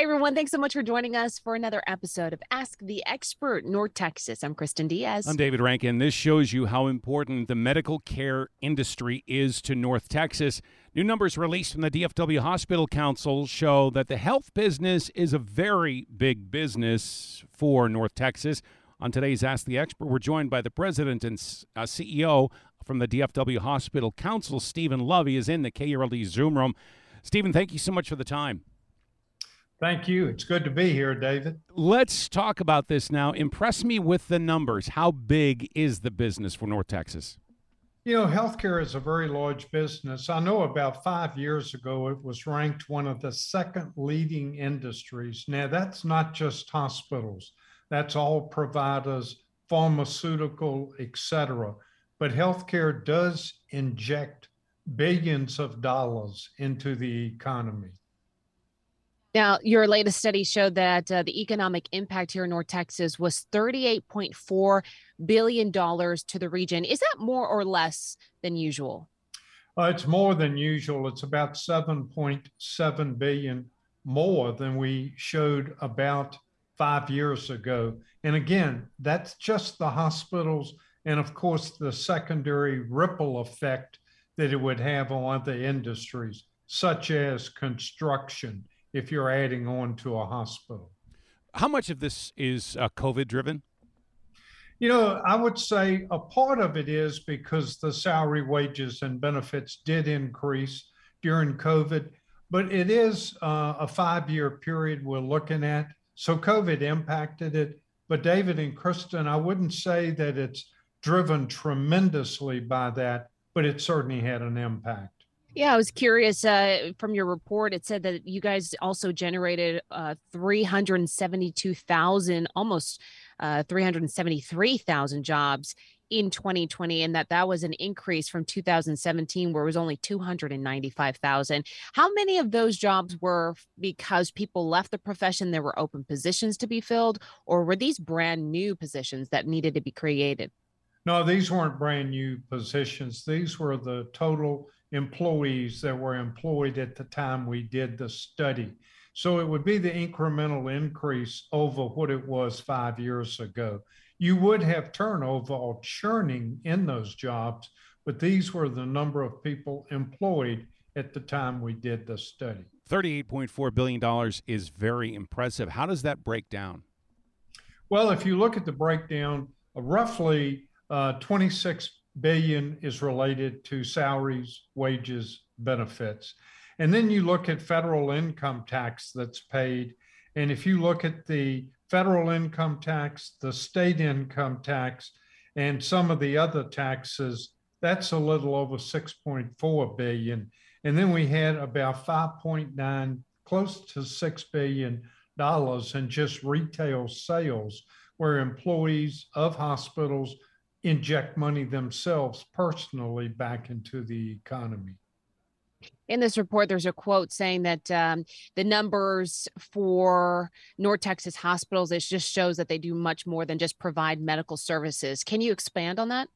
Hey everyone, thanks so much for joining us for another episode of Ask the Expert North Texas. I'm Kristin Diaz. I'm David Rancken. This shows you how important the medical care industry is to North Texas. New numbers released from the DFW Hospital Council show that the health business is a very big business for North Texas. On today's Ask the Expert, we're joined by the president and uh, CEO from the DFW Hospital Council, Stephen Lovey, is in the KRLD Zoom room. Stephen, thank you so much for the time. Thank you. It's good to be here, David. Let's talk about this now. Impress me with the numbers. How big is the business for North Texas? You know, healthcare is a very large business. I know about five years ago it was ranked one of the second leading industries. Now, that's not just hospitals, that's all providers, pharmaceutical, etc. But healthcare does inject billions of dollars into the economy. Now, your latest study showed that uh, the economic impact here in North Texas was $38.4 billion to the region. Is that more or less than usual? Uh, it's more than usual. It's about 7.7 billion more than we showed about five years ago. And again, that's just the hospitals and, of course, the secondary ripple effect that it would have on other industries, such as construction if you're adding on to a hospital. How much of this is uh, COVID driven? You know, I would say a part of it is because the salary, wages, and benefits did increase during COVID, but it is uh, a five year period we're looking at. So COVID impacted it. But David and Kristin, I wouldn't say that it's driven tremendously by that, but it certainly had an impact. Yeah, I was curious. Uh, from your report, it said that you guys also generated uh, 372,000, almost uh, 373,000 jobs in 2020, and that that was an increase from 2017, where it was only 295,000. How many of those jobs were because people left the profession, there were open positions to be filled, or were these brand new positions that needed to be created? No, these weren't brand new positions. These were the total employees that were employed at the time we did the study. So it would be the incremental increase over what it was five years ago. You would have turnover or churning in those jobs, but these were the number of people employed at the time we did the study. $38.4 billion is very impressive. How does that break down? Well, if you look at the breakdown, uh, roughly uh, 26 billion is related to salaries, wages, benefits. And then you look at federal income tax that's paid. And if you look at the federal income tax, the state income tax, and some of the other taxes, that's a little over 6.4 billion. And then we had about 5.9, close to 6 billion dollars in just retail sales, where employees of hospitals inject money themselves personally back into the economy. In this report, there's a quote saying that um, the numbers for North Texas hospitals, it just shows that they do much more than just provide medical services. Can you expand on that?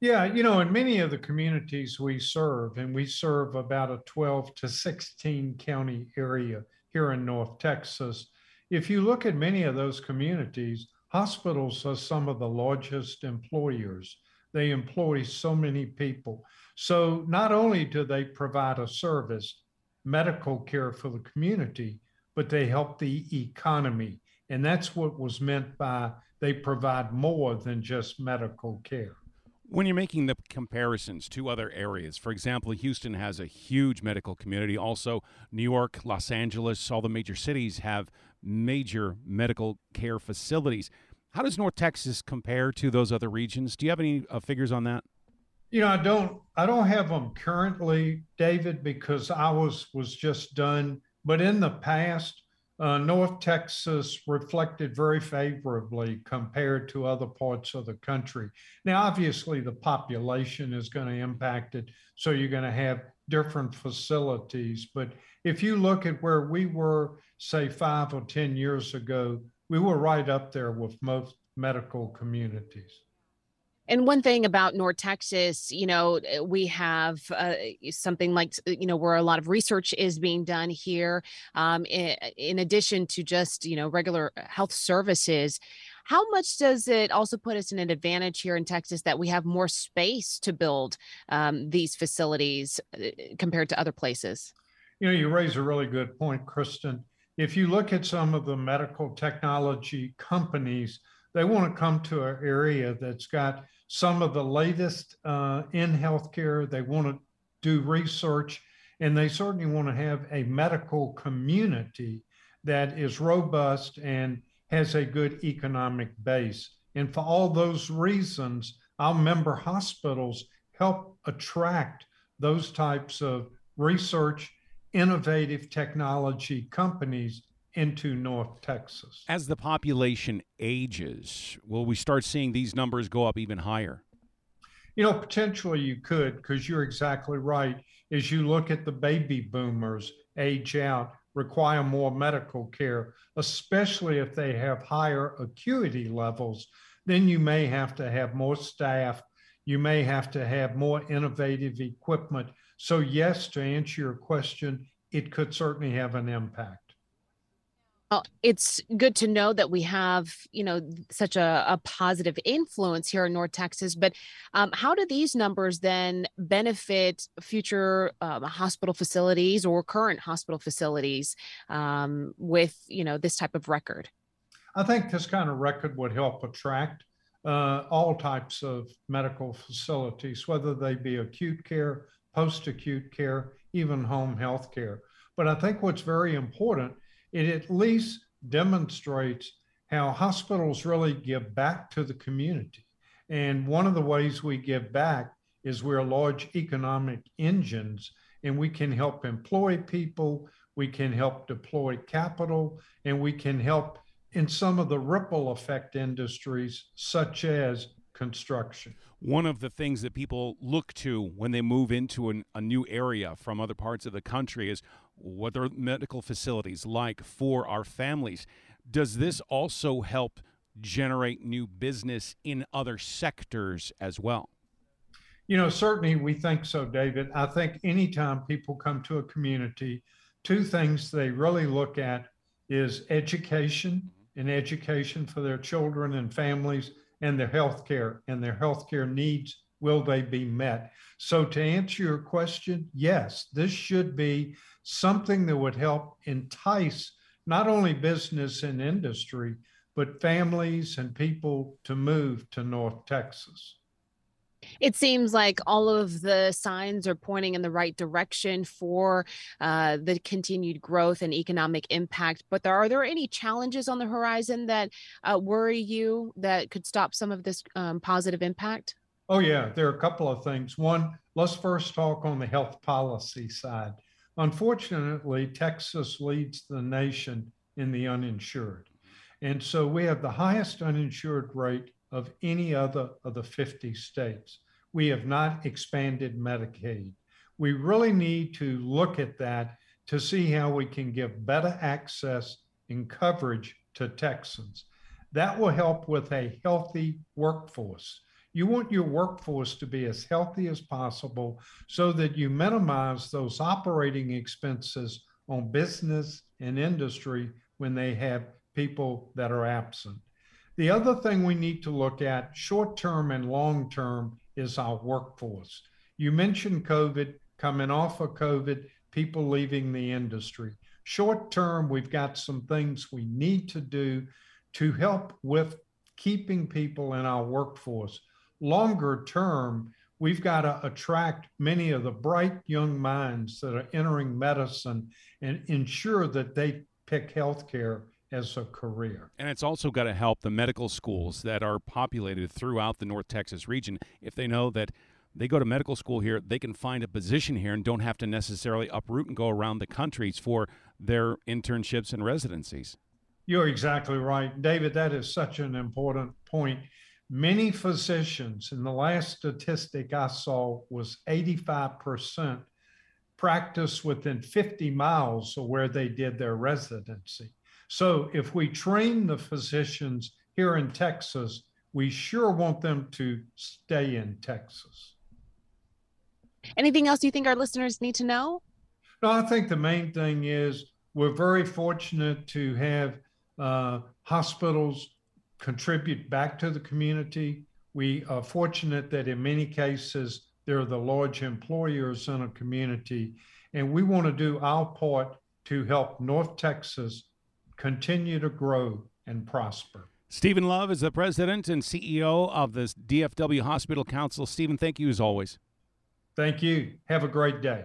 Yeah, you know, in many of the communities we serve, and we serve about a 12 to 16 county area here in North Texas, if you look at many of those communities, Hospitals are some of the largest employers. They employ so many people. So not only do they provide a service, medical care for the community, but they help the economy. And that's what was meant by they provide more than just medical care. When you're making the comparisons to other areas, for example, Houston has a huge medical community. Also, New York, Los Angeles, all the major cities have major medical care facilities. How does North Texas compare to those other regions? Do you have any uh, figures on that? You know, I don't. I don't have them currently, David, because I was was just done. But in the past, uh, North Texas reflected very favorably compared to other parts of the country. Now, obviously, the population is going to impact it, so you're going to have different facilities. But if you look at where we were, say, five or 10 years ago, we were right up there with most medical communities. And one thing about North Texas, you know, eh, we have uh, something like, you know, where a lot of research is being done here, um, in, in addition to just, you know, regular health services. How much does it also put us in an advantage here in Texas that we have more space to build um, these facilities compared to other places? You know, you raise a really good point, Kristin. If you look at some of the medical technology companies, they want to come to an area that's got some of the latest uh, in healthcare. They want to do research, and they certainly want to have a medical community that is robust and has a good economic base. And for all those reasons, our member hospitals help attract those types of research, innovative technology companies into North Texas. As the population ages, will we start seeing these numbers go up even higher? You know, potentially you could, because you're exactly right. As you look at the baby boomers age out, require more medical care, especially if they have higher acuity levels, then you may have to have more staff. You may have to have more innovative equipment. So, yes, to answer your question, it could certainly have an impact. Well, it's good to know that we have, you know, such a, a positive influence here in North Texas. But um, how do these numbers then benefit future um, hospital facilities or current hospital facilities um, with, you know, this type of record? I think this kind of record would help attract uh, all types of medical facilities, whether they be acute care, post acute care, even home health care. But I think what's very important it at least demonstrates how hospitals really give back to the community. And one of the ways we give back is we're large economic engines and we can help employ people, we can help deploy capital, and we can help in some of the ripple effect industries, such as construction. One of the things that people look to when they move into an, a new area from other parts of the country is what are medical facilities like for our families? Does this also help generate new business in other sectors as well? You know, certainly we think so, David. I think anytime people come to a community, two things they really look at is education mm-hmm. and education for their children and families and their health care and their health care needs will they be met? So to answer your question yes this should be something that would help entice not only business and industry but families and people to move to north texas it seems like all of the signs are pointing in the right direction for uh, the continued growth and economic impact. But there, are there any challenges on the horizon that uh, worry you that could stop some of this um, positive impact? Oh, yeah, there are a couple of things. One, let's first talk on the health policy side. Unfortunately, Texas leads the nation in the uninsured. And so we have the highest uninsured rate of any other of the 50 states. We have not expanded Medicaid. We really need to look at that to see how we can give better access and coverage to Texans. That will help with a healthy workforce. You want your workforce to be as healthy as possible so that you minimize those operating expenses on business and industry when they have people that are absent. The other thing we need to look at, short term and long term, is our workforce. You mentioned COVID, coming off of COVID, people leaving the industry. Short term, we've got some things we need to do to help with keeping people in our workforce. Longer term, we've got to attract many of the bright young minds that are entering medicine and ensure that they pick healthcare as a career. And it's also got to help the medical schools that are populated throughout the North Texas region if they know that they go to medical school here, they can find a position here and don't have to necessarily uproot and go around the countries for their internships and residencies. You're exactly right. David, that is such an important point. Many physicians, and the last statistic I saw was 85% practice within 50 miles of where they did their residency. So if we train the physicians here in Texas, we sure want them to stay in Texas. Anything else you think our listeners need to know? No, I think the main thing is we're very fortunate to have uh, hospitals contribute back to the community. We are fortunate that in many cases, they're the large employers in a community. And we want to do our part to help North Texas continue to grow and prosper. Stephen Love is the president and CEO of the DFW Hospital Council. Stephen, thank you as always. Thank you. Have a great day.